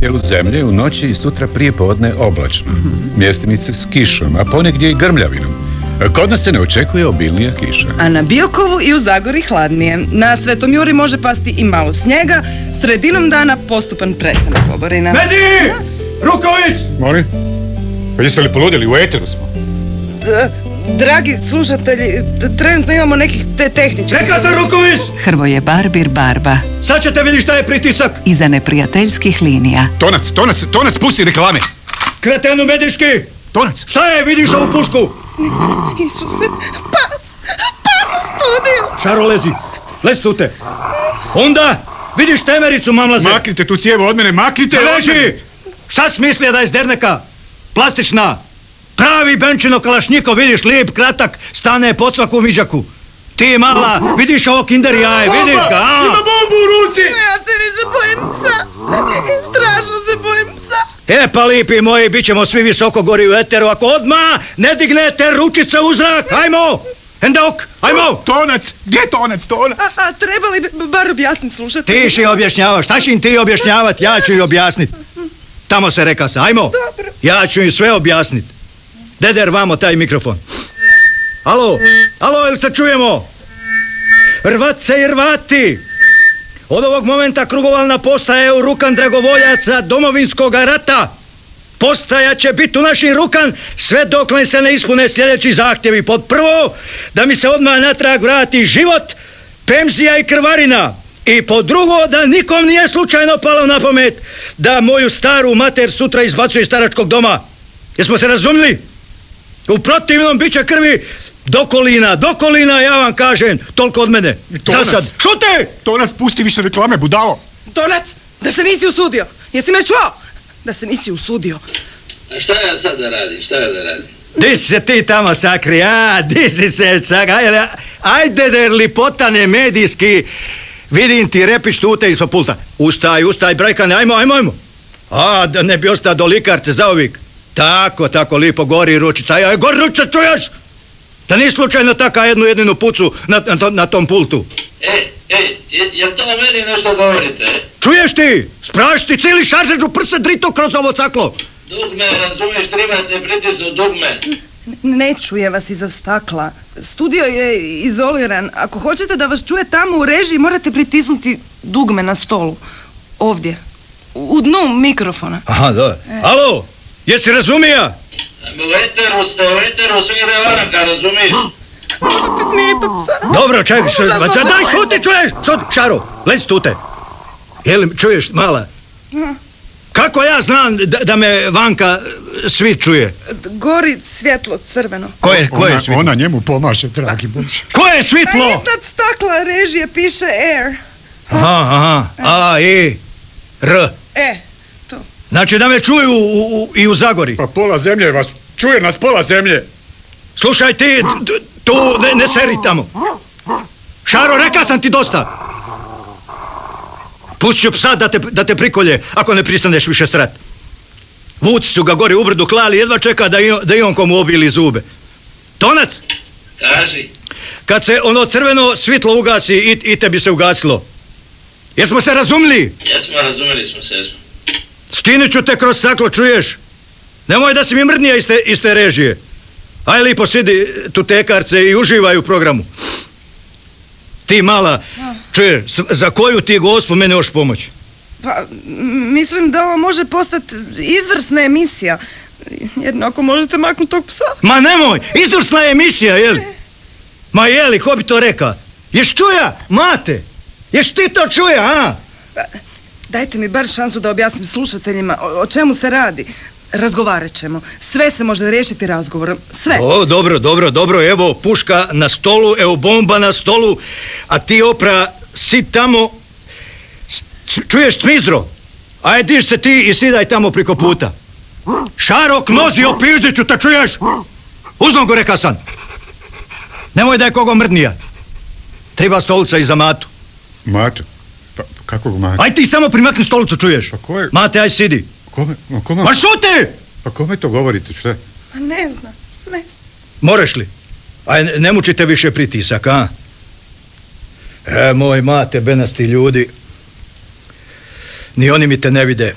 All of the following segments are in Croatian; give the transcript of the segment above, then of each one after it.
Dijelu zemlje u noći i sutra prije podne oblačno. Mjestimice s kišom, a ponegdje i grmljavinom. Kod nas se ne očekuje obilnija kiša. A na Biokovu i u Zagori hladnije. Na Svetom Juri može pasti i malo snijega, sredinom dana postupan prestanak oborina. Medi! Ruković! Molim? Pa jeste li poludjeli? U eteru smo. Dragi slušatelji, trenutno imamo nekih te tehničkih... Rekao sam Ruković! Hrvoje Barbir Barba Sad ćete vidjeti šta je pritisak. iza neprijateljskih linija. Tonac, tonac, tonac, pusti reklame! Kretenu medijski! Tonac! Šta je, vidiš ovu pušku? Isuse, pas! Pas u studiju! Šaro lezi, lez tute. Onda, vidiš temericu mamlaze. Maknite tu cijevu od mene, maknite! Leži! Šta smislija da je iz derneka? Plastična. Pravi benčino kalašnjiko, vidiš, lijep, kratak, stane pod svaku miđaku. Ti mala, vidiš ovo kinder jaje, vidiš ga, a? Ima bombu u ruci! Ja se više bojim psa! Strašno se bojim psa! E pa lipi moji, bit ćemo svi visoko gori u eteru, ako odma ne dignete ručice u zrak, ajmo! Endok, ajmo! Tonac! Gdje je tonac, tonac? A, a trebali bi bar objasniti slušati? Ti si objašnjavaš, šta će im ti objašnjavat, ja ću im objasnit. Tamo se reka se, ajmo. Dobro. Ja ću im sve objasnit. Deder, vamo taj mikrofon. Alo, alo, jel se čujemo? Rvatce i rvati! Od ovog momenta krugovalna postaja je u rukan dragovoljaca domovinskog rata. Postaja će biti u našim rukan sve dokle se ne ispune sljedeći zahtjevi. Pod prvo, da mi se odmah natrag vrati život, pemzija i krvarina. I pod drugo, da nikom nije slučajno palo na pamet da moju staru mater sutra izbacuje iz staračkog doma. Jesmo se razumili? U protivnom bit će krvi do kolina, do kolina, ja vam kažem, toliko od mene. Tonac. Za sad, šute! Tonac, pusti više reklame, budalo! Tonac, da se nisi usudio! Jesi me čuo? Da se nisi usudio. A šta ja sad da radim, šta ja da radim? Di si se ti tamo sakri, a, di si se sakri, ajde, ajde der lipotane medijski, vidim ti repiš tute ispod pulta. Ustaj, ustaj, brajkane, ajmo, ajmo, ajmo. A, da ne bi ostao do likarce zauvijek. Tako, tako, lipo, gori ručica, aj, gori ručica, čuješ? Da nisi slučajno taka jednu jedinu pucu na, na, na tom pultu. E, e, je- jel to meni nešto govorite? e? Čuješ ti? Spraviš ti cijeli šaržeđ u prse drito kroz ovo caklo. Dugme, razumiješ, trebate pritisnuti dugme. Ne čuje vas iza stakla. Studio je izoliran. Ako hoćete da vas čuje tamo u režiji, morate pritisnuti dugme na stolu. Ovdje. U u dnu mikrofona. Aha, da. Alo, jesi razumija? U eteru ste, u eteru sve ide vanka, razumiješ? Možete smijeti psa. Dobro, čekaj, Užasno ma, daj, šuti, čuješ? Šuti, Šaro, lezi tute. Jel, čuješ, mala? Kako ja znam da, da me Vanka e, svi čuje? Gori svjetlo crveno. Ko je, ko je Ona, svitlo? ona njemu pomaže, dragi Bože. Ko je A svitlo? iznad stakla režije piše air. Aha, aha, a, i, r. E. Znači da me čuju u, u, i u Zagori. Pa pola zemlje vas, čuje nas pola zemlje. Slušaj ti, d- d- tu ne, ne seri tamo. Šaro, reka sam ti dosta. Pustit ću psa da te, da te prikolje ako ne pristaneš više srat. Vuci su ga gore u brdu klali, jedva čeka da i, on- da i on komu obili zube. Tonac, Kaži. kad se ono crveno svitlo ugasi i, i tebi se ugasilo. Jesmo se razumili? Jesmo, razumjeli smo se, jesmo. Skinut ću te kroz staklo, čuješ? Nemoj da si mi mrdnija iz te, iz te režije. Aj lipo sidi tu tekarce i uživaj u programu. Ti mala, čuješ, za koju ti gospu mene još pomoć? Pa, mislim da ovo može postati izvrsna emisija. Jedno ako možete maknuti tog psa. Ma nemoj, izvrsna je emisija, jeli? Ma jeli, ko bi to reka? Ješ čuja, mate? Ješ ti to čuja, a? Pa, Dajte mi bar šansu da objasnim slušateljima o, o čemu se radi. Razgovarat ćemo. Sve se može riješiti razgovorom. Sve. O, dobro, dobro, dobro, evo puška na stolu, evo bomba na stolu, a ti opra, si tamo, čuješ cmizdro? Aj, diš se ti i sidaj tamo priko puta. Šarok, nozi, opiždiću, te čuješ? Uzno go reka sam. Nemoj da je kogo mrdnija. Treba stolica i za matu. Matu. Kakvog matu? Aj ti samo primakni stolicu, čuješ? Pa ko je- Mate, aj sidi. Kome, ma kome, Ma šuti! pa kome to govorite, šta? Pa ne znam, ne znam. Moreš li? Aj, ne, mučite više pritisak, a? E, moj mate, benasti ljudi. Ni oni mi te ne vide.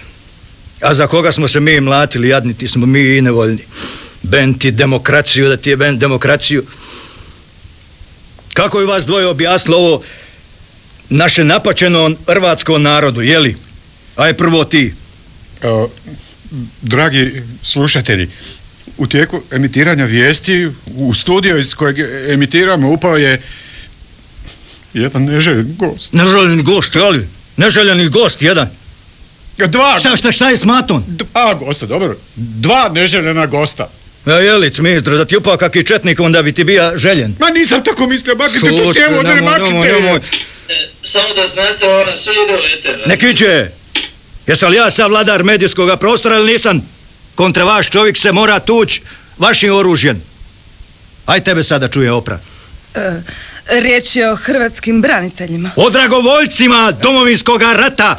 A za koga smo se mi mlatili, jadniti smo mi i nevoljni. Benti demokraciju, da ti je ben demokraciju. Kako je vas dvoje objasnilo ovo naše napačeno hrvatskom narodu, jeli? Aj prvo ti. O, dragi slušatelji, u tijeku emitiranja vijesti u studio iz kojeg emitiramo upao je jedan neželjen gost. Neželjeni gost, jeli? Neželjeni gost, jedan. Dva, Šta, šta, šta je s matom? dva gosta, dobro. Dva neželjena gosta. Ja, jelic, ministro, da ti upao kakvi četnik, onda bi ti bija željen. Ma nisam tako mislio, makite tu cijevu, onda ne nemoj, nemoj, makite. Samo da znate, ovo nam sve ide u eter. Ne kiće! Jesam li ja sad vladar medijskog prostora ili nisam? Kontra vaš čovjek se mora tuć vašim oružjem. Aj tebe sada čuje opra. E, riječ je o hrvatskim braniteljima. O dragovoljcima domovinskog rata.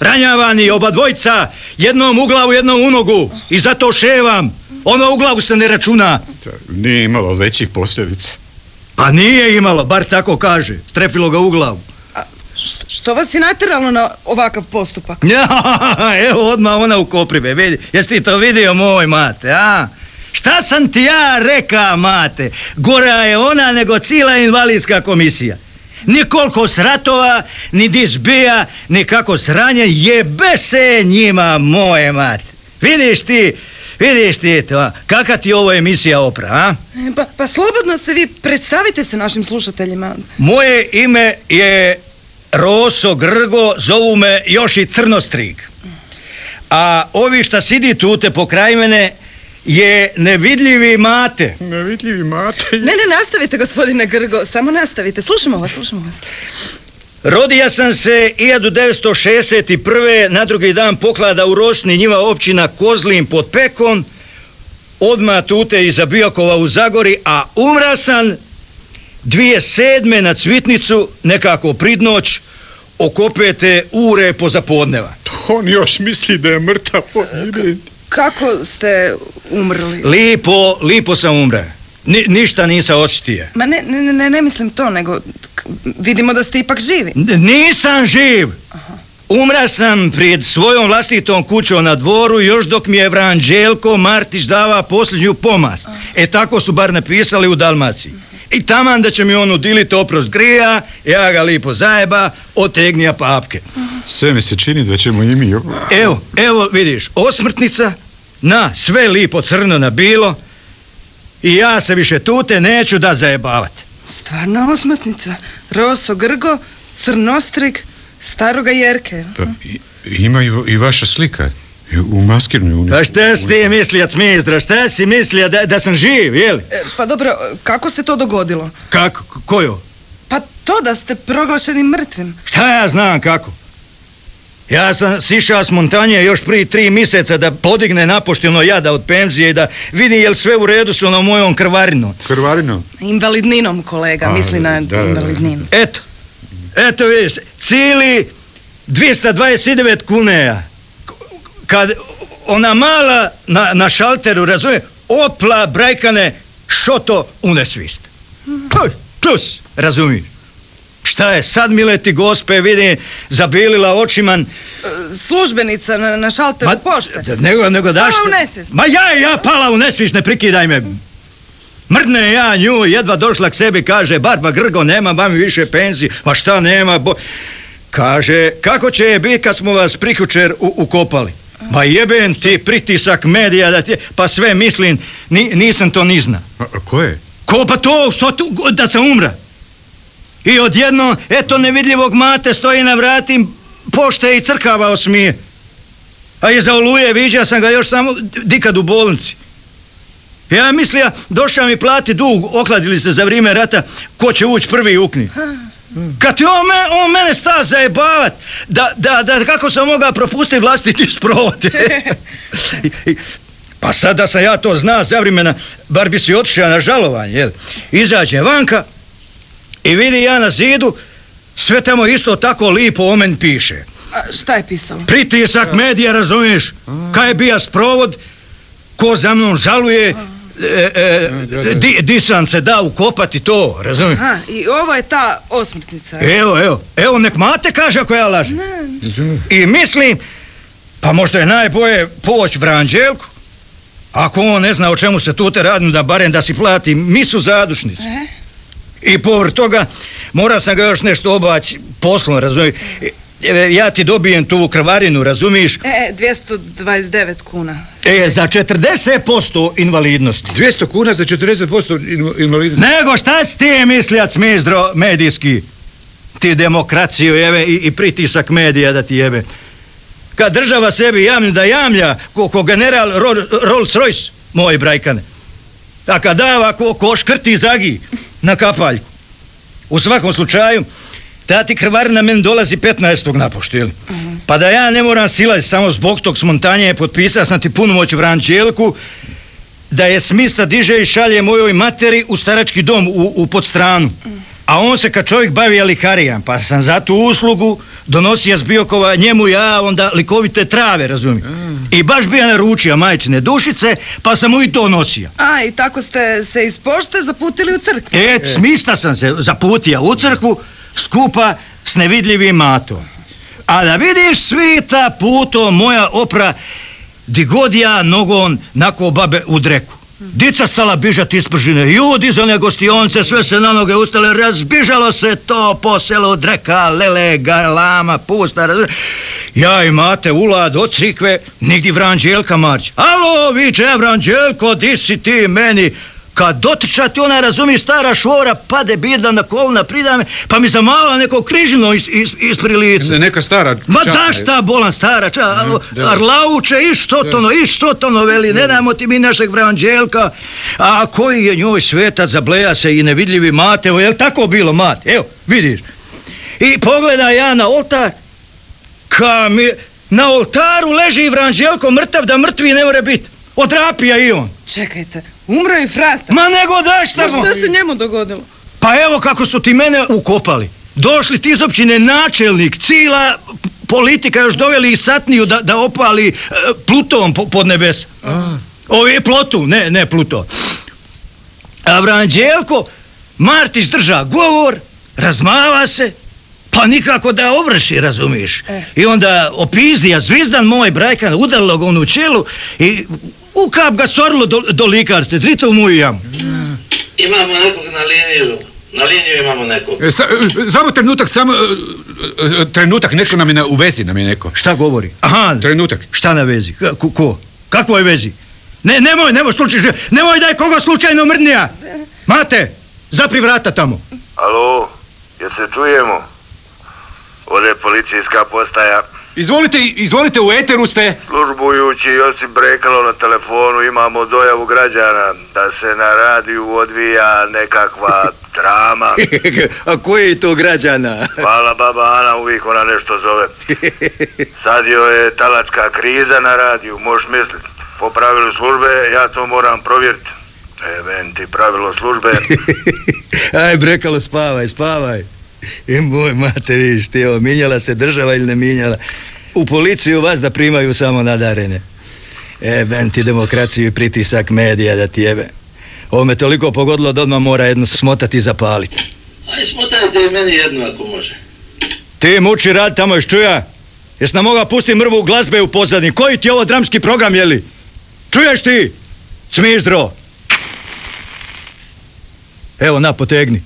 Ranjavani oba dvojca, jednom u glavu, jednom u nogu. I zato ševam. Ono u glavu se ne računa. Nije imalo većih posljedica. Pa nije imalo, bar tako kaže. Strefilo ga u glavu. A što, što vas je natjeralo na ovakav postupak? Ja, evo odmah ona u koprive, vidi. Jesi ti to vidio, moj mate, a? Šta sam ti ja reka, mate? Gora je ona nego cijela invalidska komisija. Ni koliko sratova, ni disbija, ni kako sranje, jebe se njima, moje mate. Vidiš ti, vidiš ti to, a? Kaka ti ovo emisija opra, a? E, Pa, pa slobodno se vi predstavite se našim slušateljima. Moje ime je Roso Grgo, zovu me još i Crnostrig. A ovi šta sidi tute pokraj mene je nevidljivi mate. Nevidljivi mate. Ne, ne, nastavite gospodine Grgo, samo nastavite. Slušamo vas, slušamo vas. Rodija sam se 1961. na drugi dan poklada u Rosni njiva općina Kozlin pod Pekom, odma tute iza Biokova u Zagori, a umra sam dvije sedme na Cvitnicu, nekako pridnoć, okopete ure pozapodneva. On još misli da je mrtav. Kako ste umrli? Lipo, lipo sam umre. Ni, ništa nisam osjetio. Ma ne, ne, ne, ne mislim to, nego k- vidimo da ste ipak živi. N- Nisam živ. Umra sam pred svojom vlastitom kućom na dvoru još dok mi je Vran Đelko Martić dava posljednju pomast. E tako su bar napisali u Dalmaciji. I taman da će mi on udiliti oprost grija, ja ga lipo zajeba, otegnija papke. Sve mi se čini da ćemo i mi... Evo, evo vidiš, osmrtnica, na, sve lipo crno na bilo i ja se više tute neću da zajebavat. Stvarno osmrtnica. Roso Grgo, Crnostrig, staroga Jerke. Pa, i- ima i, i vaša slika. U maskirnoj uni. Pa šta si ti mislio, Cmizdra, šta si mislio da, da sam živ, jel? E, pa dobro, kako se to dogodilo? Kako, kojo? Pa to da ste proglašeni mrtvim. Šta ja znam kako? Ja sam sišao s montanje još prije tri mjeseca da podigne napošteno jada od penzije i da vidi jel sve u redu s onom mojom krvarinom. Krvarino. Invalidninom, kolega, A, misli na da, da, da. invalidninu. Eto, eto vidiš, cijeli 229 kuneja. Kad ona mala na, na šalteru, razumije, opla, brajkane, šoto u nesvist. Puj, Plus, razumiješ. Šta je sad, mileti gospe, vidim, zabilila očiman. E, Službenica na, na šalteru pošte. d- Nego, nego daš... Pala u nesvijest. Ma ja, ja pala u nesvijest, ne prikidaj me. Mrdne ja nju, jedva došla k sebi, kaže, Barba Grgo, nema mami više penzije. Ma šta nema, bo... Kaže, kako će je biti kad smo vas prikučer u- ukopali? Ma jebem ti pritisak medija da ti... Pa sve mislim, ni, nisam to ni zna. A, a ko je? Ko pa to, što tu, da sam umra? I odjedno, eto nevidljivog mate stoji na vratim pošte i crkava osmije. A iza oluje viđa sam ga još samo dikad u bolnici. Ja mislija, došao mi plati dug, okladili se za vrijeme rata, ko će ući prvi u knji. Kad ti on, me, on mene sta zajebavat, da, da, da kako sam mogao propustiti vlastiti sprovod. Pa sad da sam ja to zna za vremena, bar bi si otišao na žalovanje, jel? Izađe vanka i vidi ja na zidu, sve tamo isto tako lipo o meni piše. A šta je pisalo? Pritisak medija, razumiješ? Kaj je bija sprovod, ko za mnom žaluje, e, e, di, di sam se da ukopati to, razumiješ? Aha, i ovo je ta osmrtnica. Evo, evo, evo, nek mate kaže ako ja lažem. I mislim, Pa možda je najbolje poć Vranđelku. Ako on ne zna o čemu se tu te radi, da barem da si plati misu zadušnicu. I povr toga mora sam ga još nešto obać poslom, razumiješ? E, Ja ti dobijem tu krvarinu, razumiješ? E, 229 kuna. E, za 40% invalidnosti. 200 kuna za 40% invalidnosti. Nego šta si ti mislijac mizdro medijski? Ti demokraciju jebe i, i pritisak medija da ti jebe. Kad država sebi jamlja da jamlja ko, ko general Ro- Rolls Royce, moj brajkane. A kad dava ko, ko škrti zagi na kapaljku. U svakom slučaju, ta ti krvarina meni dolazi 15. napoštu, jel? Pa da ja ne moram silaziti samo zbog tog smontanja potpisao sam ti punomoć Vrančelku da je smista diže i šalje mojoj materi u starački dom u, u podstranu. A on se kad čovjek bavi likarijan, pa sam za tu uslugu donosio s Biokova njemu ja onda likovite trave, razumijem. I baš bi ja naručio majčine dušice, pa sam mu i to nosio. A, i tako ste se iz pošte zaputili u crkvu. E, smista sam se zaputio u crkvu skupa s nevidljivim matom. A da vidiš svita puto moja opra di god ja nogon nako babe u dreku. Dica stala bižati ispržine, ljudi za negostionce, sve se na noge ustale, razbižalo se to po selu dreka, lele, galama, pusta, razumiješ? Ja i mate ulad od crikve, nigdje Vranđelka marć. Alo, viče, Vranđelko, di si ti meni? Kad dotiča ti ona, razumi, stara švora, pade bidla na kolna, pridame, pa mi zamala neko križino is, is, ispri lica. Ne- Neka stara Ma časna da šta bolan stara, ča, da. arlauče, i što tono, i što tono veli, ne damo ti mi našeg Vranđelka, a koji je njoj svetac zableja se i nevidljivi mate, evo, jel tako bilo mate, evo, vidiš. I pogleda ja na oltar, ka mi, na oltaru leži Vranđelko mrtav da mrtvi ne more biti, odrapija i on. Čekajte, umro je frata. Ma nego da šta Ma šta se njemu dogodilo? Pa evo kako su ti mene ukopali. Došli ti iz općine načelnik, cila politika još doveli i satniju da, da opali e, Pluton po, pod nebes. Ovi plotu, ne, ne Pluton. A Vranđelko, Martić drža govor, razmava se, pa nikako da ovrši, razumiješ. I onda opizdija zvizdan moj brajkan, udarilo ga on u čelu i ukap ga sorlo do, do likarce, drito u moju jamu. Imamo nekog na liniju. Na liniju imamo nekog. E, sa- e, samo trenutak, samo e, e, trenutak, nešto nam je na, u vezi nam je neko. Šta govori? Aha, Trenutak. Šta na vezi? Ko? ko? Kakvoj vezi? Ne, nemoj, nemoj slučaj, nemoj da je koga slučajno mrnija. Mate, zapri vrata tamo. Alo, jel se čujemo? Ovdje je policijska postaja. Izvolite, izvolite, u eteru ste. Službujući Josip Brekalo na telefonu imamo dojavu građana da se na radiju odvija nekakva drama. A koji je to građana? Hvala baba Ana, uvijek ona nešto zove. Sad joj je talačka kriza na radiju, možeš misliti. Po pravilu službe ja to moram provjeriti. Eventi, pravilo službe. Aj, Brekalo, spavaj, spavaj. I moj mate, vidiš ti, evo, minjala se država ili ne minjala. U policiju vas da primaju samo nadarene. Eben ti demokraciju i pritisak medija da ti jebe. Ovo me toliko pogodilo da odmah mora jedno smotati i zapaliti. Aj smotajte i meni jednu ako može. Ti muči rad tamo još čuja? Jes nam moga pusti mrvu glazbe u pozadini? Koji ti je ovo dramski program, jeli? Čuješ ti? Cmizdro. Evo, na, potegni.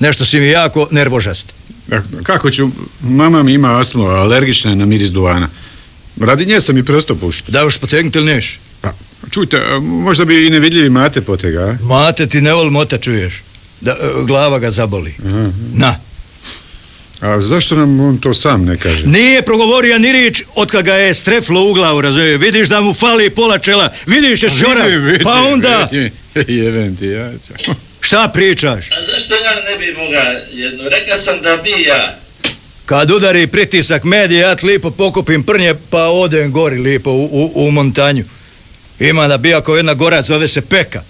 Nešto si mi jako nervožast. A Kako ću, mama mi ima astmu, alergična je na miris duvana. Radi nje sam i prestao pušiti. Da još potegnuti ili neš? Pa, čujte, a možda bi i nevidljivi mate potega, a? Mate ti ne vol mota, čuješ? Da, e, glava ga zaboli. Na. A zašto nam on to sam ne kaže? Nije progovorio ni rič od kad ga je streflo u glavu, razumije? Vidiš da mu fali pola čela, vidiš je vidi, pa onda, vidi. Jebem ti, ja. Šta pričaš? A zašto ja ne bi moga jednu? Rekao sam da bi ja. Kad udari pritisak medija, ja ti lipo pokupim prnje, pa odem gori lipo u, u, u montanju. Ima na Bijakov jedna gora, zove se Peka.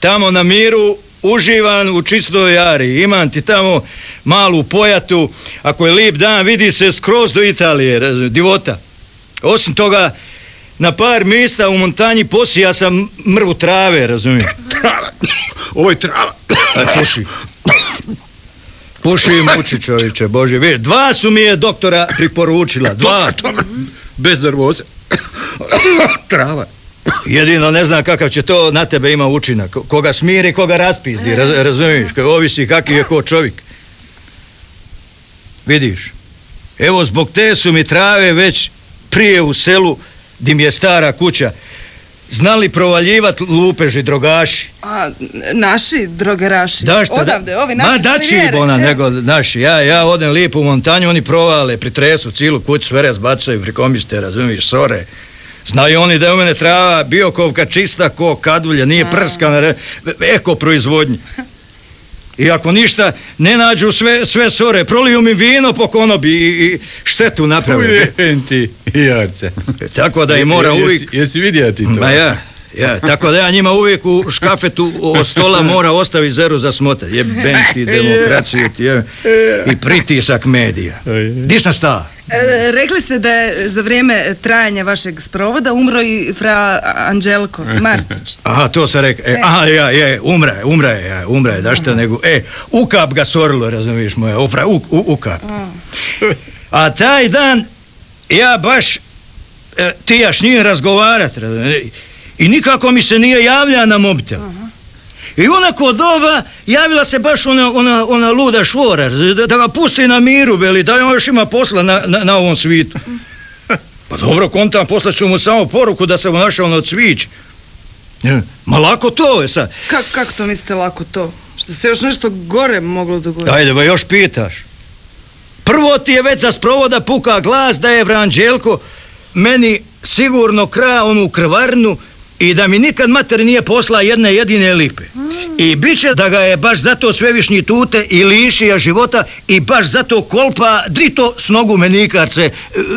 Tamo na miru uživan u čistoj jari. Imam ti tamo malu pojatu, ako je lip dan, vidi se skroz do Italije, divota. Osim toga, na par mjesta u montanji posija sam mrvu trave, razumiješ. Ovo je trava. Aj, puši. Puši i muči čovječe, Bože. Vidi, dva su mi je doktora priporučila, dva. Bez nervoze. Trava. Jedino ne znam kakav će to na tebe ima učinak. Ko- Koga smiri, koga raspizdi, raz, razumiješ? Ovisi kakav je ko čovjek. Vidiš, evo zbog te su mi trave već prije u selu, di mi je stara kuća, znali provaljivat lupeži drogaši. A, naši drogeraši. Da šta, Odavde, ovi naši Ma s da će Rivijere, ona, e. nego naši. Ja, ja odem lijepo u montanju, oni provale, pritresu cijelu kuću, sve razbacaju, prikomište, razumiješ, sore. Znaju oni da je u mene trava biokovka čista ko kadulja, nije prskana, re- eko proizvodnje. I ako ništa, ne nađu sve, sve sore, proliju mi vino po konobi i, i štetu naprave. Uvijem ti, Jarce. Tako da i mora Jesi- uvijek... Jesi vidio ti to? Ma ja, ja, tako da ja njima uvijek u škafetu od stola mora ostaviti zeru za smota. Jebem ti demokraciju ti je, i pritisak medija. Di sam stao? E, rekli ste da je za vrijeme trajanja vašeg sprovoda umro i fra Anđelko Martić. Aha, to sam rekao. E, aha, ja, je, umra je, umra je, umra je, da šta nego, e, ukap ga sorilo, razumiješ moja, ofra, u, u- ukap. A taj dan, ja baš, e, ti jaš nije razgovarat, razumiješ, i nikako mi se nije javlja na mobitel. I onako doba javila se baš ona, ona, ona luda švora, da, da ga pusti na miru, veli, da on još ima posla na, na, na ovom svitu. Pa dobro, kontam, poslat ću mu samo poruku da se mu našao na cvić. Ma lako to je sad. Kako, kako to mislite lako to? Što se još nešto gore moglo dogoditi? Ajde, ba još pitaš. Prvo ti je već za sprovoda puka glas da je Vranđelko meni sigurno kra onu krvarnu i da mi nikad mater nije posla jedne jedine lipe. I bit će da ga je baš zato svevišnji tute i lišija života i baš zato kolpa drito s nogu menikarce e,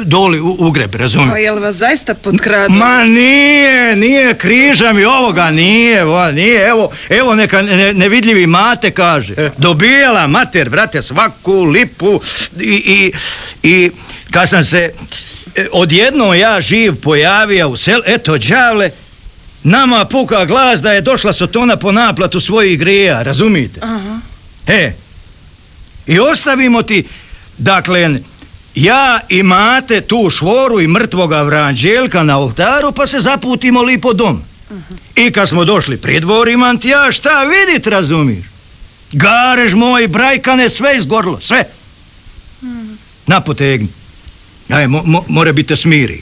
doli u, u greb, razumiješ? Pa jel vas zaista potkradu? Ma nije, nije, križa mi ovoga, nije, nije, evo, evo neka ne- nevidljivi mate kaže, dobijala mater, brate, svaku lipu i, i, i kad sam se e, odjednom ja živ pojavio u selu, eto, đavle, nama puka glas da je došla Sotona po naplatu svojih grija, razumite? Aha. E, i ostavimo ti, dakle, ja i mate tu švoru i mrtvoga vranđelka na oltaru, pa se zaputimo lipo dom. I kad smo došli pred dvor, imam ti ja šta vidit, razumiješ? Garež moj, brajkane, sve izgorlo, sve. Napotegni. Aj, mo, mo, more biti smiri.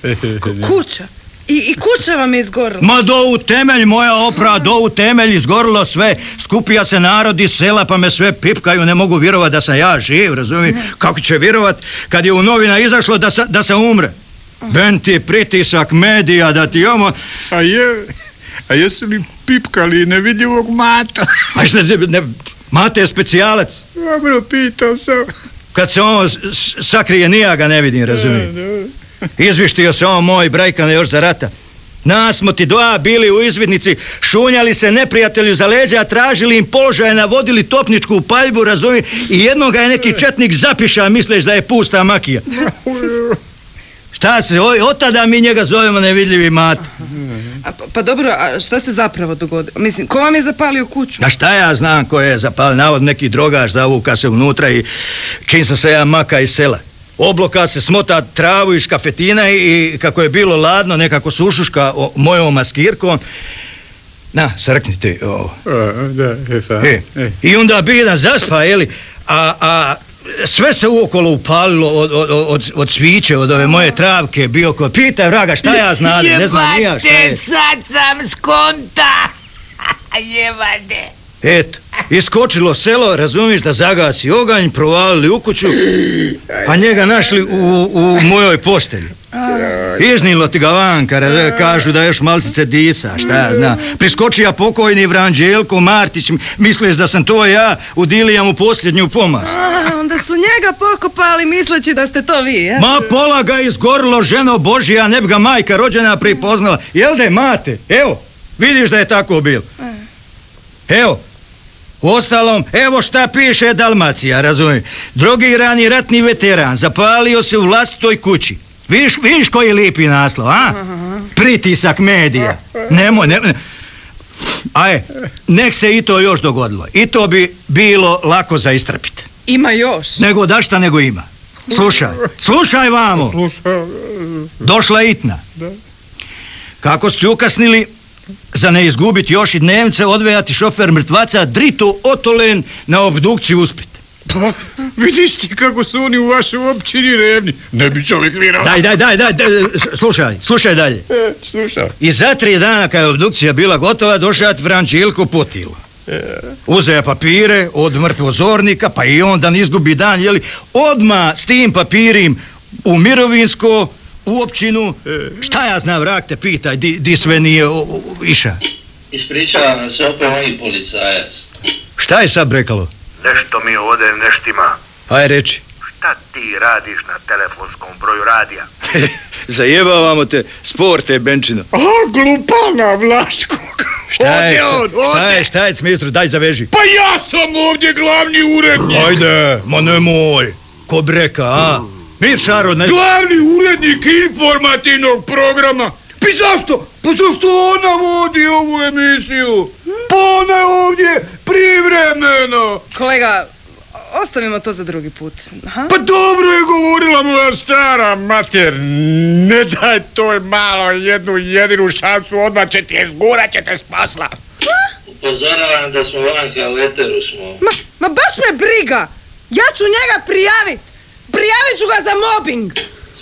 Kuća. I, I kuća vam je izgorila. Ma do u temelj moja opra, do u temelj izgorilo sve, skupija se narod iz sela pa me sve pipkaju, ne mogu vjerovat da sam ja živ, razumiješ? Kako će vjerovat kad je u novina izašlo da, sa, da se umre? Ben ti pritisak medija da ti omo... A je, a jesu li pipkali nevidljivog mata? A šta, ne, ne, mate je specijalac. Dobro, pitao sam. Kad se on s- s- sakrije, nija ga ne vidim, razumiješ? Izvištio se on moj brajkane još za rata. Nas smo ti dva bili u izvidnici, šunjali se neprijatelju za leđa, tražili im položaje, navodili topničku paljbu, razumije, i jednoga je neki četnik zapiša, misliš da je pusta makija. Šta se, oj, od tada mi njega zovemo nevidljivi mat. A, pa, pa dobro, a šta se zapravo dogodilo? Mislim, ko vam je zapalio kuću? A šta ja znam ko je zapal, navod neki drogaš zavuka se unutra i čim sam se ja maka iz sela. Obloka se smota travu iz škafetina i, i kako je bilo ladno, nekako sušuška o, mojom maskirkom. Na, srknite ovo. E. E, E. I onda bidan zaspa, jeli, a, a sve se uokolo upalilo od, od, od, od sviće, od ove moje travke, bio ko, pitaj vraga, šta ja znam, ne znam ja šta je. sad sam skonta. Jebate. Eto, iskočilo selo, razumiješ, da zagasi oganj, provalili u kuću, a njega našli u, u mojoj postelji. Iznilo ti ga vanka, kažu da još malcice disa, šta ja znam. Priskočija pokojni Vranđelko Martić, misliš da sam to ja, udilija mu posljednju pomast. A, onda su njega pokopali misleći da ste to vi, je? Ma pola ga izgorilo, ženo Božija, ne bi ga majka rođena pripoznala. Jel da je mate? Evo, vidiš da je tako bilo. Evo, Uostalom, evo šta piše Dalmacija, razumijem. Drogirani ratni veteran zapalio se u vlastitoj kući. Viš, viš koji lipi naslov, a? Pritisak medija. Nemoj, ne, ne. Aj, nek se i to još dogodilo. I to bi bilo lako za istrpiti. Ima još. Nego da šta nego ima. Slušaj, slušaj vamo. Slušaj, Došla je itna. Kako ste ukasnili, za ne izgubiti još i dnevce, odvejati šofer mrtvaca Dritu Otolen na obdukciju u Split. Pa, vidiš ti kako su oni u vašoj općini revni. Ne bi čovjek vjerovao. Daj, daj, daj, daj, daj, slušaj, slušaj dalje. E, slušaj. I za tri dana kad je obdukcija bila gotova, došao je Frančilko Potilo. Uzeo je papire od mrtvozornika, pa i on da ne izgubi dan, jeli, odma s tim papirim u mirovinsko, u općinu, šta ja znam, vrak te pitaj, di, di sve nije iša. Ispričavam vam se opet moj policajac. Šta je sad brekalo? Nešto mi ovdje neštima. Aj reći. Šta ti radiš na telefonskom broju radija? Zajebavamo te, sporte, Benčino. A, glupana Vlaškog. Šta je, Ovdje on, šta, šta je, šta je, smistru, daj zaveži. Pa ja sam ovdje glavni urednik. Ajde, ma nemoj. Ko breka, a? Mir Šaro, ne... Glavni urednik informativnog programa. Pa zašto? Pa zašto ona vodi ovu emisiju? Pa ona je ovdje privremeno. Kolega, ostavimo to za drugi put. Aha. Pa dobro je govorila moja stara mater. Ne daj toj malo jednu jedinu šansu, odmah će ti je zgurat će te s posla. Upozoravam da smo vanka u eteru smo. Ma, ma baš me briga! Ja ću njega prijavit! Prijavit ću ga za mobbing!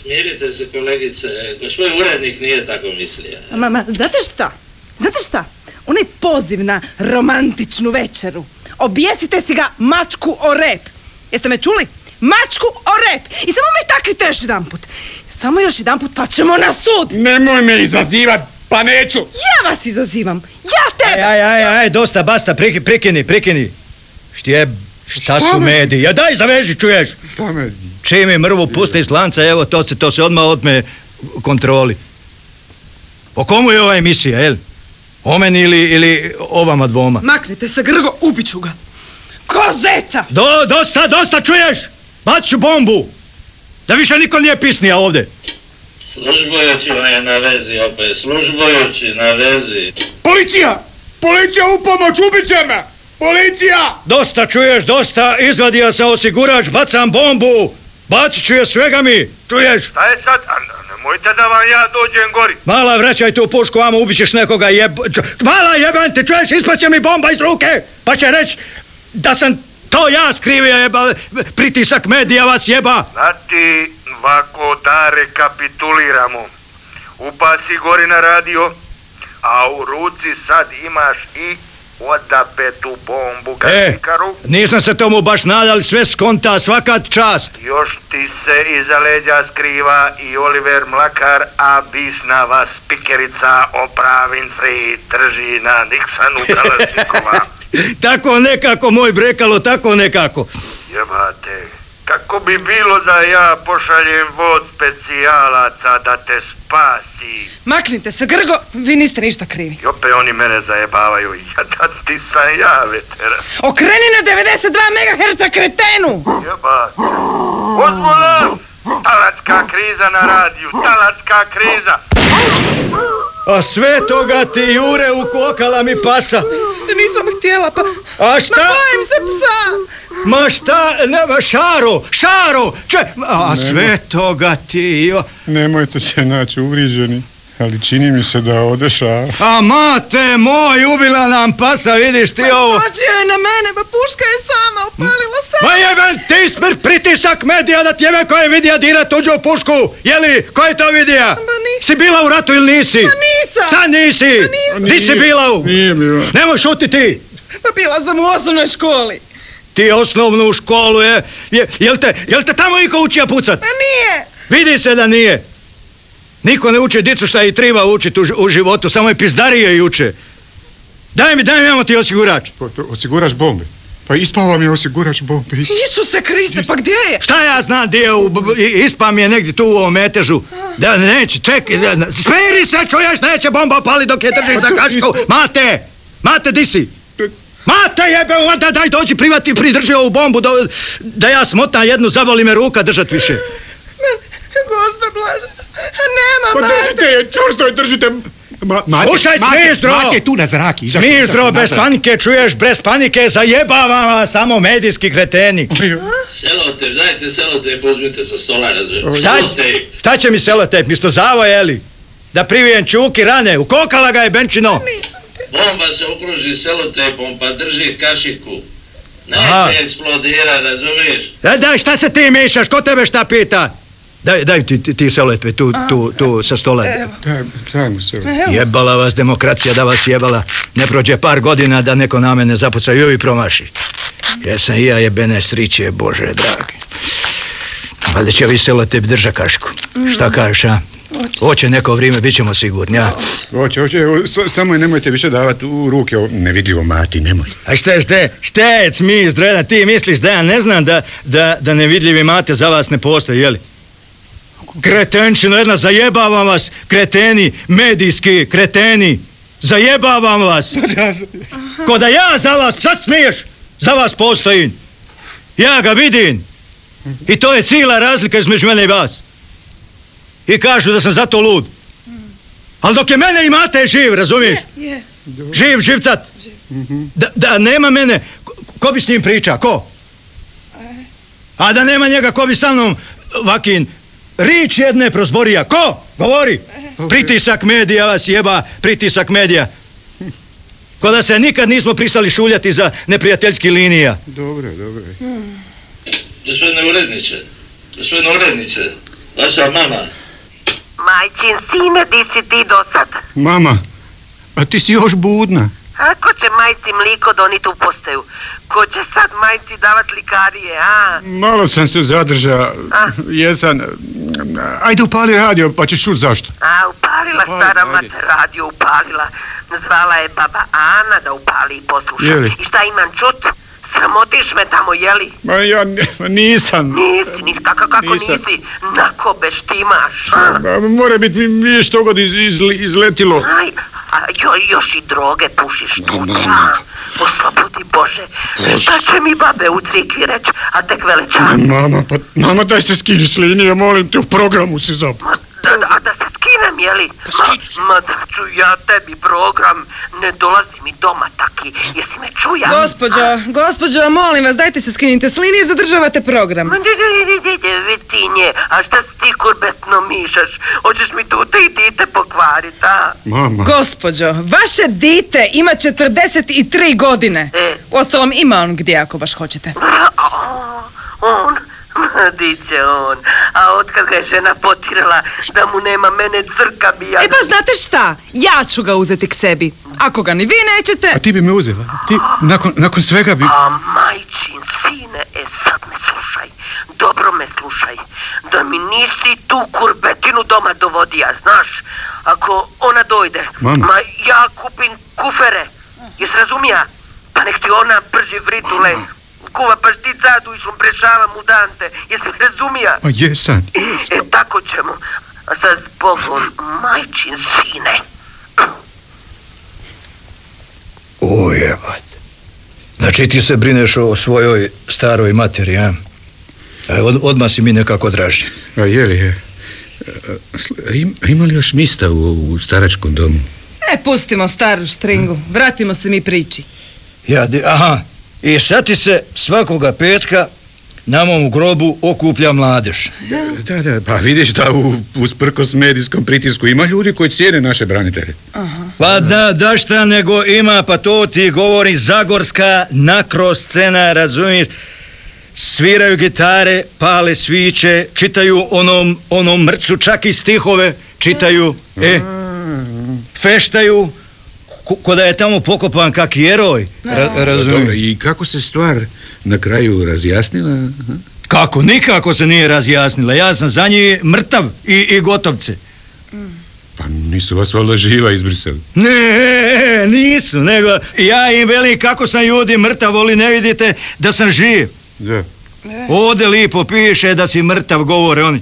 Smirite se kolegice, gospodin urednik nije tako mislio. Ma, ma, znate šta? Znate šta? Onaj poziv na romantičnu večeru. Objesite si ga mačku o rep. Jeste me čuli? Mačku o rep. I samo me takrite još jedan put. Samo još jedan put pa ćemo na sud. Nemoj me izazivat, pa neću. Ja vas izazivam. Ja Aj, tebe. aj, aj, aj, dosta, basta, priki, prikini, prikini. Štjeb, šta, Šta su me- mediji? Ja daj zaveži, čuješ? Šta me? Čim je mrvu puste iz lanca, evo, to se, to se odmah otme kontroli. O komu je ova emisija, jel? O meni ili, ili o vama dvoma? Maknite se, Grgo, ubit ću ga. Kozeca! Do, dosta, dosta, čuješ? Bacit ću bombu! Da više niko nije pisnija ovdje. Službujući vam je na vezi opet, službujući na vezi. Policija! Policija u pomoć, ubit će me! Policija! Dosta, čuješ, dosta, izvadio sam osigurač, bacam bombu! Bacit ću je svega mi, čuješ? Šta je sad? A, nemojte da vam ja dođem gori. Mala, vraćaj tu pušku, vamo ubićeš nekoga jeb... Mala, jebem te, čuješ, ispaće mi bomba iz ruke, pa će reći da sam to ja skrivio, jeba, pritisak medija vas jeba. Znati, vako da rekapituliramo. Upasi gori na radio, a u ruci sad imaš i odapetu bombu E, gasikaru. nisam se tomu baš nadal, sve skonta, svaka čast. Još ti se iza leđa skriva i Oliver Mlakar, a bisnava spikerica Oprah Winfrey drži na Niksanu Kalasnikova. tako nekako, moj brekalo, tako nekako. Jebate, kako bi bilo da ja pošaljem vod specijalaca da te spasi? Maknite se, Grgo, vi niste ništa krivi. I opet oni mene zajebavaju, jadan ti sam ja veteran. Okreni na 92 MHz kretenu! Jebate. Ozvola! Talatska kriza na radiju, talatska kriza. A sve toga ti jure u kokala mi pasa. Se nisam htjela, pa... A šta? Ma bojim se psa! Ma šta, ne, šaro, šaro, če, a sve toga ti, jo. Nemojte se naći uvriđeni, ali čini mi se da odeša. A mate moj, ubila nam pasa, vidiš ti ovo. Skočio je na mene, pa puška je sama, opalila se. Ma jeben ti smrt pritisak medija da tjebe ko je vidija dira tuđu pušku, jeli, ko je to vidija? nisam. Si bila u ratu ili nisi? Ma nisam. Šta nisi? nisam. Di si bila u? Nije bila. Nemoj šuti ti. Pa bila sam u osnovnoj školi. Ti osnovnu školu je, je jel, te, jel te tamo iko učio pucat? Pa nije. Vidi se da nije. Niko ne uči dicu šta i triba učiti u, životu, samo je pizdarije i uče. Daj mi, daj mi, imamo ti osigurač. Pa to osiguraš bombe. Pa ispao mi je osigurač bombe. Isuse Kriste, pa gdje je? Šta ja znam gdje je, u, b- b- ispam je negdje tu u ovom metežu. Da, neće, čekaj, smiri se, čuješ, neće bomba pali dok je drži za kašku. isto- Mate, mate, di si? Mate jebe, da, daj dođi privati, pridrži ovu bombu, da, da ja smotam jednu, zaboli me ruka držat više. Gospe Blaže, nema Pa mate. držite je, čvrsto je držite. Ma, mate, Slušaj, Smizdro! Mate, tu na zrak. izašao, Smizdro, bez nazad. panike, čuješ, bez panike, zajebavam vas samo medijski kreteni. Selotep, dajte selotep, uzmite sa stola, razumiješ. Šta, Selotep. šta će mi selotep, misto zavo, jeli? Da privijem čuki rane, ukokala ga je Benčino. Bomba se okruži selotepom pa drži kašiku. Neće eksplodira, razumiješ? E, daj, šta se ti mišaš, ko tebe šta pita? Daj, daj ti, ti, ti selotpe, tu, tu, tu sa stola. Daj, daj mu se. Jebala vas demokracija da vas jebala. Ne prođe par godina da neko na mene zapuca i promaši. Jesam i ja jebene sriće, Bože dragi. Valjda će vi selotep drža kašku. Šta kažeš, a? Hoće neko vrijeme, bit ćemo sigurni, a? Hoće, hoće, evo, samo je nemojte više davati u ruke o nevidljivo mati, nemoj. A šta, šta, štec mi, Zdrena, ti misliš da ja ne znam da, da, da nevidljivi mate za vas ne postoji, jeli? Kretenčino jedna, zajebavam vas, kreteni, medijski, kreteni, zajebavam vas. Ko da ja za vas, sad smiješ, za vas postojim. Ja ga vidim. I to je cijela razlika između mene i vas. I kažu da sam zato lud. Ali dok je mene imate živ, razumiješ? Je. Živ, živcat. Da, da nema mene, ko, ko bi s njim priča, ko? A da nema njega, ko bi sa mnom, vakin, rič jedne prozborija, ko? Govori. Pritisak medija vas jeba, pritisak medija. Ko da se nikad nismo pristali šuljati za neprijateljski linija. Dobro, dobro. Gospodine uredniče, gospodine uredniče, vaša mama, Majčin sine, di si ti do sad? Mama, a ti si još budna. A ko će majci mliko doniti u postaju? Ko će sad majci davat likarije, a? Malo sam se zadržao, A? jesam. Ajde upali radio, pa ćeš čut zašto. A, upalila Upali stara mater radio, upalila. Zvala je baba Ana da upali i posluša. Je li? I šta imam čut? Sramotiš me tamo, jeli? Ma ja nisam. Nisi, nisi, kako, kako Nisam. nisi? Nako beštimaš? Ma, Mora biti mi, mi što god iz, izle- izletilo. Aj, a jo, još i droge pušiš tu, a? Oslobodi Bože. Šta će mi babe u crikvi reći, a tek velečan? Mama, pa, mama daj se skini s linije, molim te, u programu si zap. Ma, da, da, a da se skinem, jeli? Ma, ma da ću ja tebi program, ne dolazi mi doma taki, jesi me čuja? Gospođo, gospođo, molim vas, dajte se skinite s linije, zadržavate program. Ma, vitinje, a šta si ti kurbetno mišaš? Hoćeš mi tu i dite pokvarit, a? Mama. Gospođo, vaše dite ima 43 godine. E. Uostalom ima on gdje ako baš hoćete. A, on, ma, di će on? A otkad ga je žena potirala da mu nema mene crka bi ja... E pa znate šta, ja ću ga uzeti k sebi. Ako ga ni vi nećete, A ti bi me uzela? Ti, nakon, nakon svega bi... A majčin sine, e sad me slušaj, dobro me slušaj, da mi nisi tu kurbetinu doma dovodija, znaš, ako ona dojde, Mama. ma ja kupim kufere, jes razumija? Pa nek ti ona prži vritule, kuva pašticadu i šumprešava mu dante, jes razumija? Ma jesam. E, tako ćemo, a sad zbogom, majčin sine. Ujebat. Znači ti se brineš o svojoj staroj materi, a? E, od, odmah si mi nekako draži. A je li je? Im, ima li još mista u, u staračkom domu? e, pustimo staru štringu, vratimo se mi priči. Ja, di- aha, i sad ti se svakoga petka na mom grobu okuplja mladež. Da, da, pa vidiš da u, usprkos medijskom pritisku ima ljudi koji cijene naše branitelje. Pa da, da šta nego ima, pa to ti govori zagorska nakroscena, razumiješ? Sviraju gitare, pale sviće, čitaju onom, onom mrcu, čak i stihove čitaju, e, feštaju, ko, da je tamo pokopan kak heroj, ra, Pa razumiješ? dobro, i kako se stvar na kraju razjasnila? aha? Kako? Nikako se nije razjasnila. Ja sam za njih mrtav i, i gotovce. Pa nisu vas valjda živa izbrisali. Ne, nisu, nego ja im velim kako sam ljudi mrtav, ali ne vidite da sam živ. Da. Ovdje lipo piše da si mrtav, govore oni.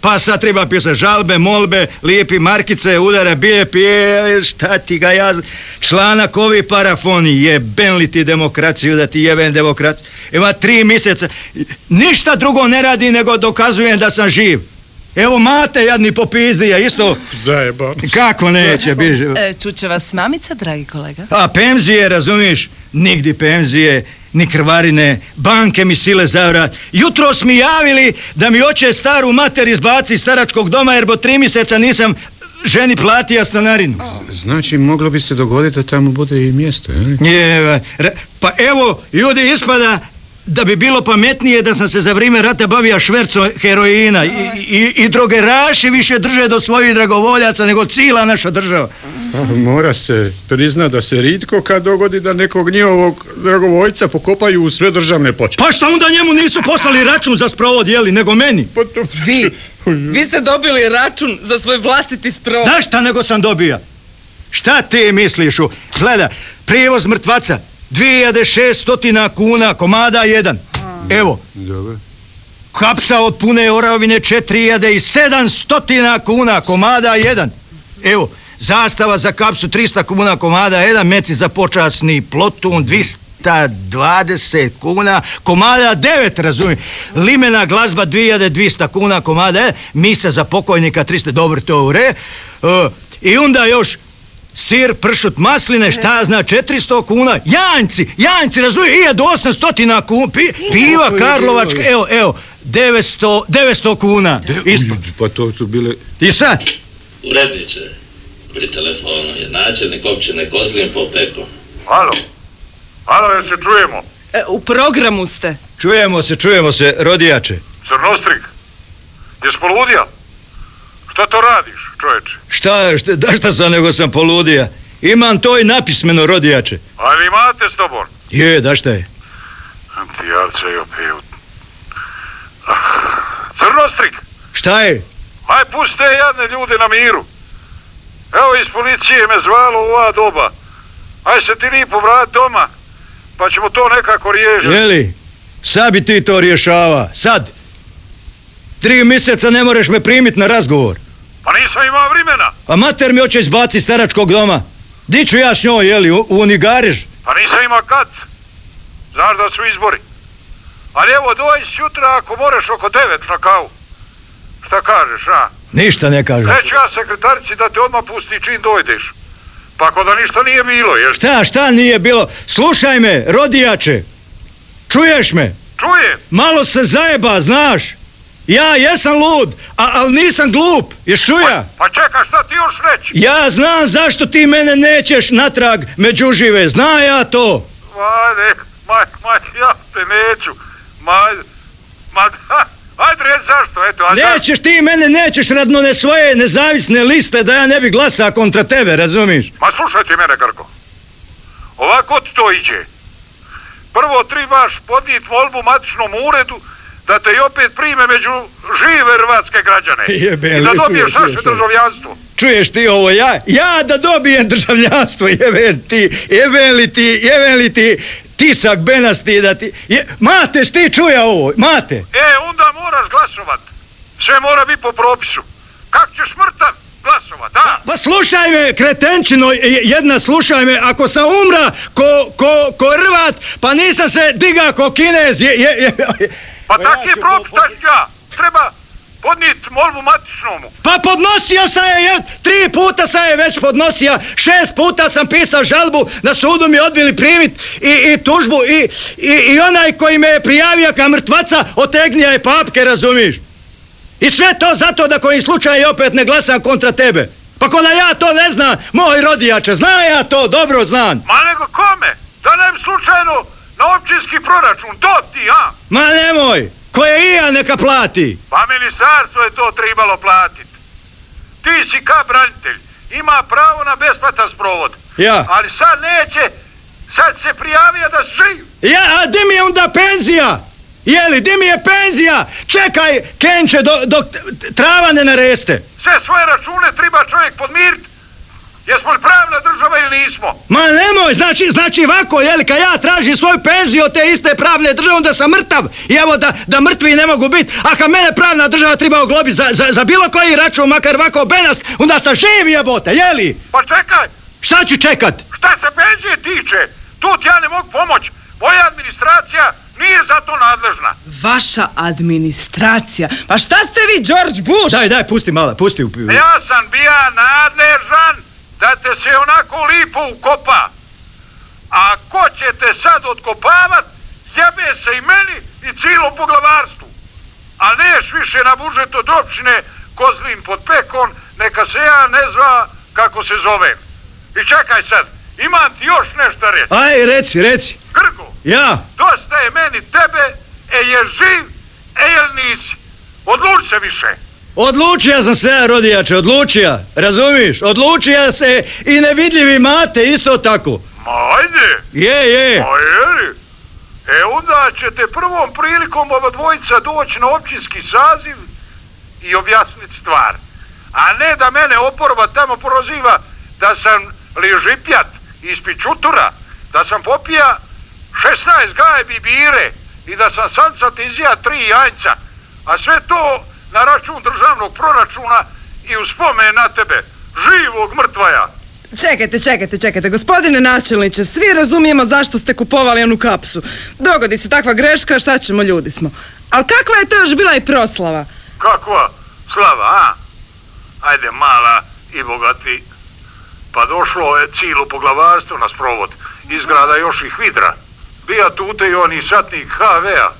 Pa sad treba pisati žalbe, molbe, lijepi markice, udare, bije, pije, šta ti ga ja... Članak ovi parafoni, jeben li ti demokraciju, da ti jebem demokraciju. Ima tri mjeseca, ništa drugo ne radi nego dokazujem da sam živ. Evo mate jadni popizdija, isto. Zajebano. Kako neće, biže. E, čuće vas mamica, dragi kolega? A penzije, razumiš? Nigdi penzije, ni krvarine, banke mi sile za vrat. Jutro mi javili da mi oče staru mater izbaci iz staračkog doma jer bo tri mjeseca nisam ženi platija stanarinu. Znači, moglo bi se dogoditi da tamo bude i mjesto, je Je, ra- pa evo, ljudi ispada da bi bilo pametnije da sam se za vrijeme rata bavio švercom heroina i, i, i drogeraši više drže do svojih dragovoljaca nego cijela naša država. Mora se prizna da se ritko kad dogodi da nekog njihovog dragovoljca pokopaju u sve državne počete. Pa šta onda njemu nisu poslali račun za sprovod, jeli, nego meni? Pa to- Vi, vi ste dobili račun za svoj vlastiti sprov. Da šta nego sam dobija? Šta ti misliš? u- Gleda, prijevoz mrtvaca, 2600 kuna, komada jedan. Evo, Dobro. kapsa od pune oravine 4700 kuna, komada jedan. Evo, zastava za kapsu 300 kuna, komada jedan, meci za počasni plotun 220 kuna, komada 9, razumijem. Limena glazba 2200 kuna, komada misa za pokojnika 300, dobro to u re. E, I onda još Sir, pršut, masline, šta zna, 400 kuna, janjci, janjci, razumije, i do 800 kuna, pi, piva Karlovačka, evo, evo, 900, 900 kuna, isto. Pa to su bile... I sad, Uredniče, pri telefonu je načelnik općine Kozlin popeko. Halo? Halo, jel se čujemo? E, u programu ste. čujemo se, čujemo se, rodijače. Crnostrik? Jes poludio? Šta to radiš, čoveče? Šta, šta, da šta sam nego sam poludija? Imam to i napismeno, rodijače. Ali imate s tobom? Je, da šta je? Ti javce i opiju. Ah, Crnostrik, Šta je? aj puste jadne ljude na miru. Evo iz policije me zvalo u ova doba. Aj se ti lipo vrat doma, pa ćemo to nekako riješiti. Jeli, sad bi ti to rješava, sad. Tri mjeseca ne možeš me primit na razgovor. Pa nisam imao vremena. A mater mi hoće izbaci iz staračkog doma. Di ću ja s njoj, jeli, u, u? Pa nisam imao kad. Znaš da su izbori. Ali evo, dođi sutra ako moraš oko devet na kavu. Šta kažeš, a? Ništa ne kaže. Reći ja sekretarici da te odmah pusti čim dojdeš. Pa ako da ništa nije bilo, jel? Šta, šta nije bilo? Slušaj me, rodijače. Čuješ me? Čujem. Malo se zajeba, znaš. Ja jesam lud, a, ali nisam glup. Ješ čuja? Pa čekaj, šta ti još reći? Ja znam zašto ti mene nećeš natrag među žive. Zna ja to. Ajde, maj, maj, ja te neću. Maj, ma, ha, ajde reći zašto, eto. A? Nećeš ti mene, nećeš radno ne svoje nezavisne liste da ja ne bi glasa kontra tebe, razumiš? Ma slušaj ti mene, Grko. Ovako ti to iđe. Prvo trebaš podnijeti molbu matičnom uredu da te i opet prime među žive hrvatske građane. Jebe I da dobiješ naše državljanstvo. Čuješ ti ovo, ja, ja da dobijem državljanstvo, jebe ti, jebe li ti, jebe li ti, tisak benasti da ti, je, mate, ti čuja ovo, mate. E, onda moraš glasovat. Sve mora biti po propisu. Kak ćeš mrtav glasovat, a? Pa slušaj me, kretenčino, je- jedna slušaj me, ako sam umra ko, ko, ko Hrvat, pa nisam se diga ko Kinez, je, je, je, Pa ja tak je ću propis, ja. Treba podnijeti molbu matičnomu. Pa podnosio sam je, je, tri puta sam je već podnosio, šest puta sam pisao žalbu, na sudu mi odbili primit i, i tužbu i, i, i onaj koji me je prijavio ka mrtvaca otegnija je papke, razumiš? I sve to zato da koji slučaj opet ne glasam kontra tebe. Pa ko da ja to ne znam, moj rodijače, zna ja to, dobro znam. Ma nego kome? Da nem slučajno na općinski proračun, to ti, a? Ma nemoj, ko je i ja neka plati. Pa ministarstvo je to trebalo platiti. Ti si ka branitelj, ima pravo na besplatan sprovod. Ja. Ali sad neće, sad se prijavio da živ. Ja, a di mi je onda penzija? Jeli, di mi je penzija? Čekaj, Kenče, do- dok t- trava ne nareste. Sve svoje račune treba čovjek podmirit. Jesmo li pravna država ili nismo? Ma nemoj, znači, znači ovako, jeli, kad ja tražim svoju penziju od te iste pravne države, onda sam mrtav. I evo da, da mrtvi ne mogu biti. A kad mene pravna država treba oglobiti za, za, za bilo koji račun, makar ovako benast, onda sam živ jebote, jeli? Pa čekaj, Šta ću čekat? šta se penzije tiče, tu ti ja ne mogu pomoć. Moja administracija nije za to nadležna. Vaša administracija. Pa šta ste vi, George Bush? Daj, daj, pusti mala, pusti. u- Ja sam bija nadležan da te se onako lipo ukopa. A ko će te sad otkopavat, jebe se i meni i cijelom poglavarstvu. A neš više na budžet od općine Kozlin pod pekon, neka se ja ne zva kako se zovem. I čekaj sad, imam ti još nešto reći. Aj, reci, reci. Grgo, Ja, dosta je meni tebe, e je živ, e jel nisi. Odluči se više. Odlučija sam se ja, rodijače, odlučija. Razumiš? Odlučija se i nevidljivi mate, isto tako. Ma ajde. Je, je. Pa je? E onda ćete prvom prilikom ova dvojica doći na općinski saziv i objasniti stvar. A ne da mene oporba tamo proziva da sam ližipjat iz pičutura, da sam popija 16 gajbi bire i da sam sancat izija tri janjca, a sve to na račun državnog proračuna i u spomen na tebe, živog mrtvaja. Čekajte, čekajte, čekajte, gospodine načelniče, svi razumijemo zašto ste kupovali onu kapsu. Dogodi se takva greška, šta ćemo, ljudi smo. Ali kakva je to još bila i proslava? Kakva slava, a? Ajde, mala i bogati. Pa došlo je cijelo poglavarstvo na sprovod. Izgrada još i hvidra. Bija tute i oni satnik HV-a.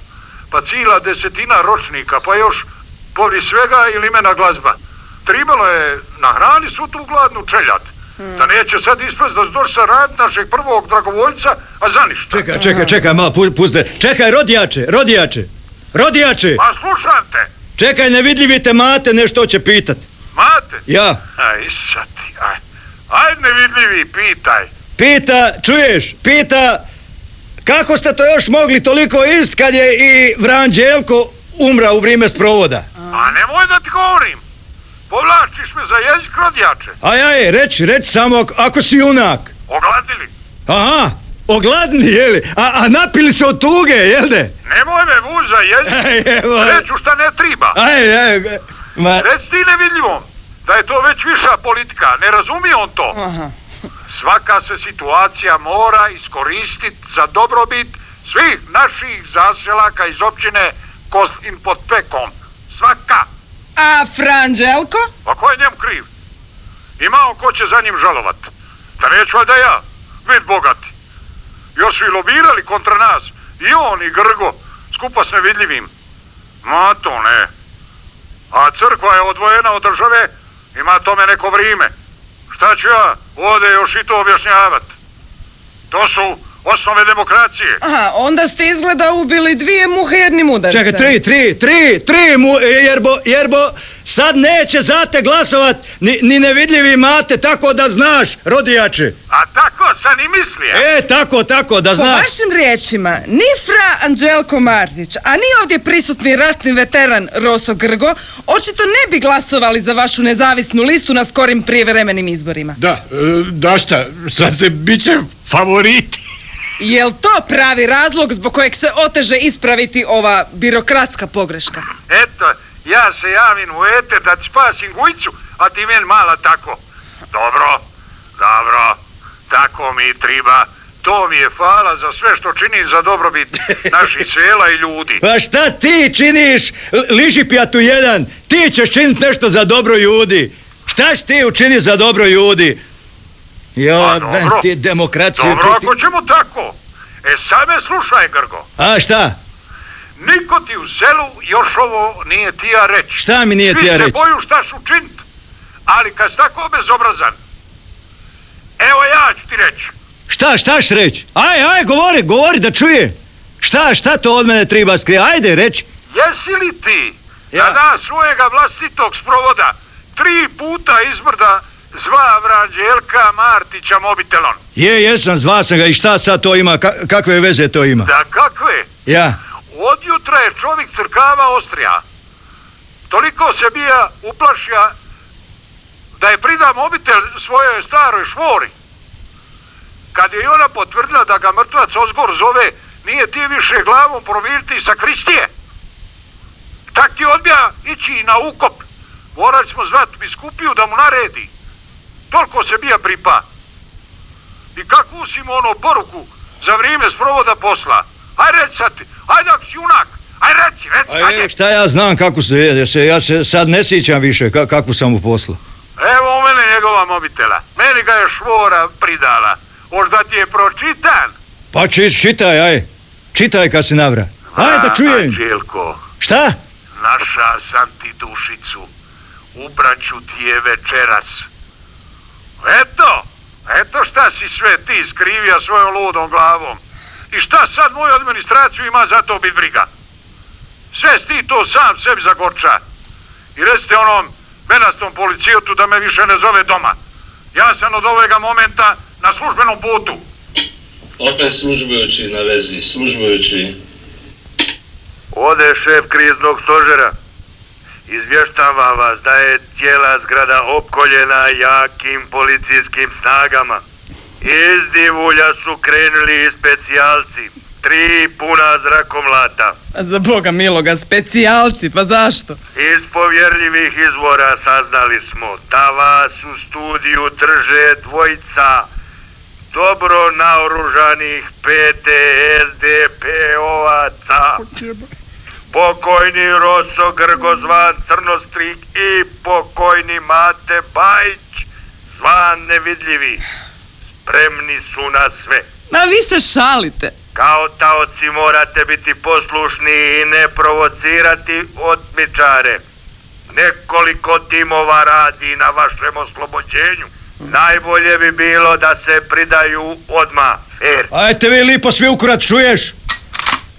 Pa cijela desetina ročnika, pa još povri svega ili imena glazba. Tribalo je na hrani svu tu gladnu čeljat. Da neće sad ispast da došli sa rad našeg prvog dragovoljca, a za ništa. Čekaj, čekaj, čekaj, malo, pu- puste. Čekaj, rodijače, rodijače. Rodijače, Pa slušam te. čekaj, nevidljivi te mate nešto će pitat. Mate? Ja, Aj, sad ti, aj. Ajde nevidljivi, pitaj. pita, čuješ, pita, kako ste to još mogli toliko ist kad je i Vran Đelko umra u vrijeme sprovoda? A nemoj da ti govorim. Povlačiš me za jezik rodjače. Aj, aj, reći, reći samo ako, si junak. Ogladili. Aha, ogladni, jeli? A, a napili se od tuge, jel de? Nemoj me vuć za jezik. Reću šta ne triba. Aj, aj, ma, Reci ti nevidljivom da je to već viša politika. Ne razumije on to. Aha. Svaka se situacija mora iskoristiti za dobrobit svih naših zaselaka iz općine Kostin pod Pekom. Svaka. A Franđelko? A ko je njemu kriv? Ima on ko će za njim žalovat. Da neću valjda ja. Vid bogati. Još su i lobirali kontra nas. I on i Grgo. Skupa s nevidljivim. Ma to ne. A crkva je odvojena od države. Ima tome neko vrijeme. Šta ću ja ovdje još i to objašnjavat? To su osnove demokracije. Aha, onda ste izgleda ubili dvije muhe jednim udarcem. čekaj, tri, tri, tri, tri, mu, jerbo, jerbo, sad neće za te glasovat ni, ni nevidljivi mate, tako da znaš, rodijače. A tako sam i mislio. E, tako, tako, da Po znaš. vašim riječima, ni Fra Anđelko Martić, a ni ovdje prisutni ratni veteran Roso Grgo, očito ne bi glasovali za vašu nezavisnu listu na skorim prijevremenim izborima. Da, e, da šta, sad se bit će favoriti. Jel to pravi razlog zbog kojeg se oteže ispraviti ova birokratska pogreška? Eto, ja se javim u eter da ti spasim gujicu, a ti meni mala tako. Dobro, dobro, tako mi triba. To mi je hvala za sve što čini za dobrobit naših sela i ljudi. Pa šta ti činiš, L- ližipjatu jedan? Ti ćeš činiti nešto za dobro ljudi. Šta ćeš ti učiniti za dobro ljudi? Dobro. ben ti demokraciju. Dobro, ti- ti- ako ćemo tako. E, sad me slušaj, Grgo. A šta? Niko ti u selu još ovo nije tija reći. Šta mi nije Svi tija se reći? boju šta su činit. Ali kad tako bezobrazan, evo ja ću ti reći. Šta, šta ćeš reći? Aj, aj, govori, govori da čuje. Šta, šta to od mene treba skrije? Ajde, reći. Jesi li ti Ja. na dan svojega vlastitog sprovoda tri puta izbrda zva Vranđelka Martića mobitelom? Je, jesam, zva sam ga i šta sad to ima, ka- kakve veze to ima? Da kakve? Ja, Od jutra je čovjek crkava Ostrija. Toliko se bija uplašija da je prida mobitel svojoj staroj švori. Kad je i ona potvrdila da ga mrtvac Ozgor zove, nije ti više glavom proviriti sa Kristije. Tak ti odbija ići na ukop. Morali smo zvat biskupiju da mu naredi. Toliko se bija pripa. I kakvu si mu ono poruku za vrijeme sprovoda posla? Aj reci sad ti, ajde ako si junak, aj reci, reci, A ajde. šta ja znam kako se jede, ja se sad ne sjećam više ka, kako sam mu posla. Evo u mene njegova mobitela, meni ga je švora pridala. Možda ti je pročitan? Pa či, čitaj, aj. Čitaj kad si navra. Aj da čujem. Anđelko, Šta? naša sam ti dušicu, ubraću ti je večeras. Eto, eto šta si sve ti skrivija svojom ludom glavom. I šta sad moju administraciju ima za to bit briga? Sve si ti to sam sebi zagorča. I recite onom benastom policijotu da me više ne zove doma. Ja sam od ovega momenta na službenom putu. Opet službujući na vezi, službujući. Ode šef kriznog stožera. Izvještava vas da je cijela zgrada opkoljena jakim policijskim snagama. Iz divulja su krenuli i specijalci. Tri puna zrakomlata. A za boga miloga, specijalci, pa zašto? Iz povjerljivih izvora saznali smo da vas u studiju drže dvojica dobro naoružanih PTSDP-ovaca. Pokojni Roso Grgo zvan Crnostrik i pokojni Mate Bajić zvan Nevidljivi. Spremni su na sve. Ma vi se šalite. Kao taoci morate biti poslušni i ne provocirati otmičare. Nekoliko timova radi na vašem oslobođenju. Najbolje bi bilo da se pridaju odmah. Fer. Ajte vi lipo svi ukurat, čuješ?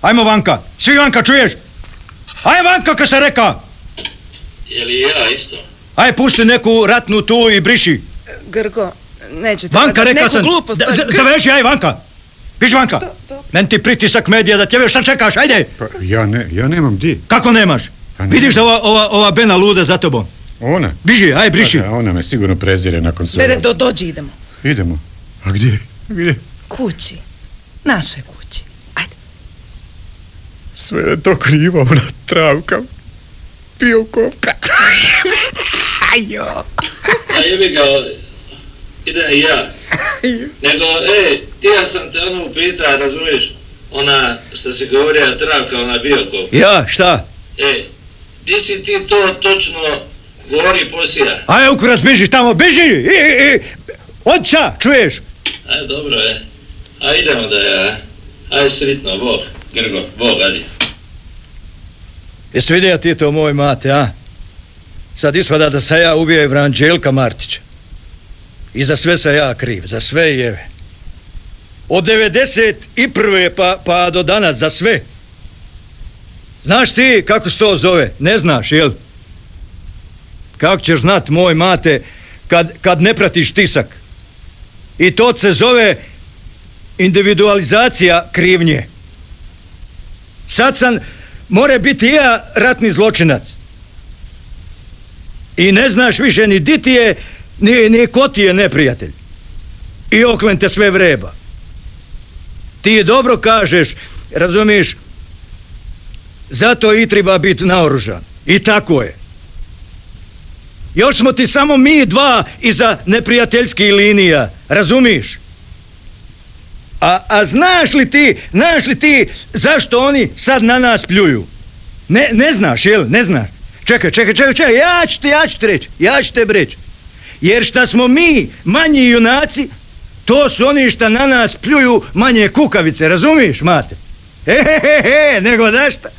Ajmo vanka, svi vanka, čuješ? Aj vanka, kad sam reka! Je li ja isto? Aj pusti neku ratnu tu i briši. Grgo, nećete... Vanka, reka sam. Glupost, pa- Zaveži, aj vanka. Viš vanka. Men ti pritisak medija da tebe šta čekaš, ajde. Pa ja, ne, ja nemam di. Kako nemaš? Pa ne. Vidiš da ova, ova, ova Bena luda za tobom. Ona? Biži, aj briši. Pa da, ona me sigurno prezire nakon svega. ne, do, dođi, idemo. Idemo. A gdje? Gdje? Kući. Našoj kući. Sve je to kriva ona travka. Pijukovka. A jebi ga, idem i ja. Nego, ej, ti ja sam te ono upita, razumiješ? Ona, što si govorio, travka, ona biokov. Ja, šta? Ej, di si ti to točno govori posija? Aj ukurac, biži tamo, biži! I, i, i. Odća, čuješ? Aj, dobro je. A idemo da ja. Aj, sritno, Bog. Grgo, Bog, adi. Jesi vidio ti to moj mate, a? Sad ispada da sam ja ubio Evranđelka Martića. I za sve sam ja kriv, za sve jeve. Od 91. pa, pa do danas, za sve. Znaš ti kako se to zove? Ne znaš, jel? Kako ćeš znat, moj mate, kad, kad ne pratiš tisak? I to se zove individualizacija krivnje. Sad sam, more biti ja ratni zločinac. I ne znaš više ni di ti je, ni, ni ko ti je neprijatelj. I oklen te sve vreba. Ti dobro kažeš, razumiješ, zato i treba biti naoružan. I tako je. Još smo ti samo mi dva iza neprijateljskih linija, razumiješ? A, a znaš li ti, znaš li ti zašto oni sad na nas pljuju? Ne, ne znaš, jel? Ne znaš. Čekaj, čekaj, čekaj, čekaj, ja ću ti, ja ću ti reći, ja ću te reći. Jer šta smo mi manji junaci, to su oni šta na nas pljuju manje kukavice, razumiješ, mate? E, he, he, he, nego da šta?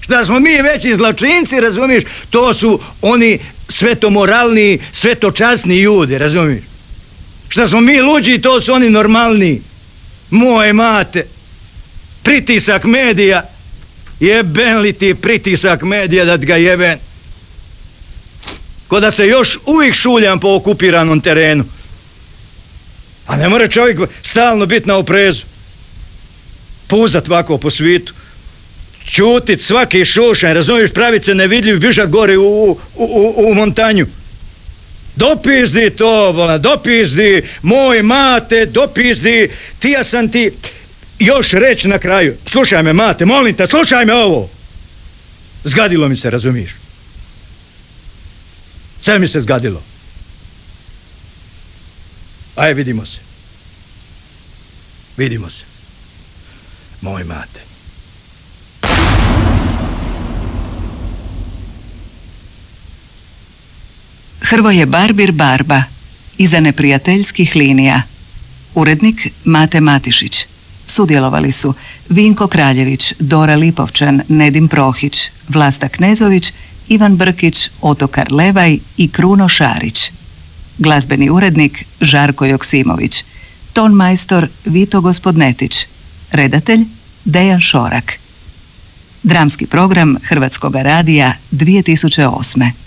Šta smo mi veći zločinci, razumiješ, to su oni svetomoralni, svetočasni ljudi, razumiješ? Šta smo mi luđi, to su oni normalni. Moje mate, pritisak medija, jeben li ti pritisak medija da ga jeben? Ko da se još uvijek šuljam po okupiranom terenu. A ne mora čovjek stalno biti na oprezu. Puzat ovako po svitu. Čutit svaki šušanj, razumiješ, pravit se nevidljiv, bižat gore u, u, u, u montanju. Dopizdi to, vola, dopizdi, moj mate, dopizdi, ti ja sam ti još reći na kraju. Slušaj me, mate, molim te, slušaj me ovo. Zgadilo mi se, razumiješ? Sve mi se zgadilo. Aj, vidimo se. Vidimo se. moj mate. Hrvoje Barbir Barba Iza neprijateljskih linija Urednik Mate Matišić Sudjelovali su Vinko Kraljević, Dora Lipovčan, Nedim Prohić, Vlasta Knezović, Ivan Brkić, Otokar Levaj i Kruno Šarić. Glazbeni urednik Žarko Joksimović, ton majstor Vito Gospodnetić, redatelj Dejan Šorak. Dramski program Hrvatskog radija 2008.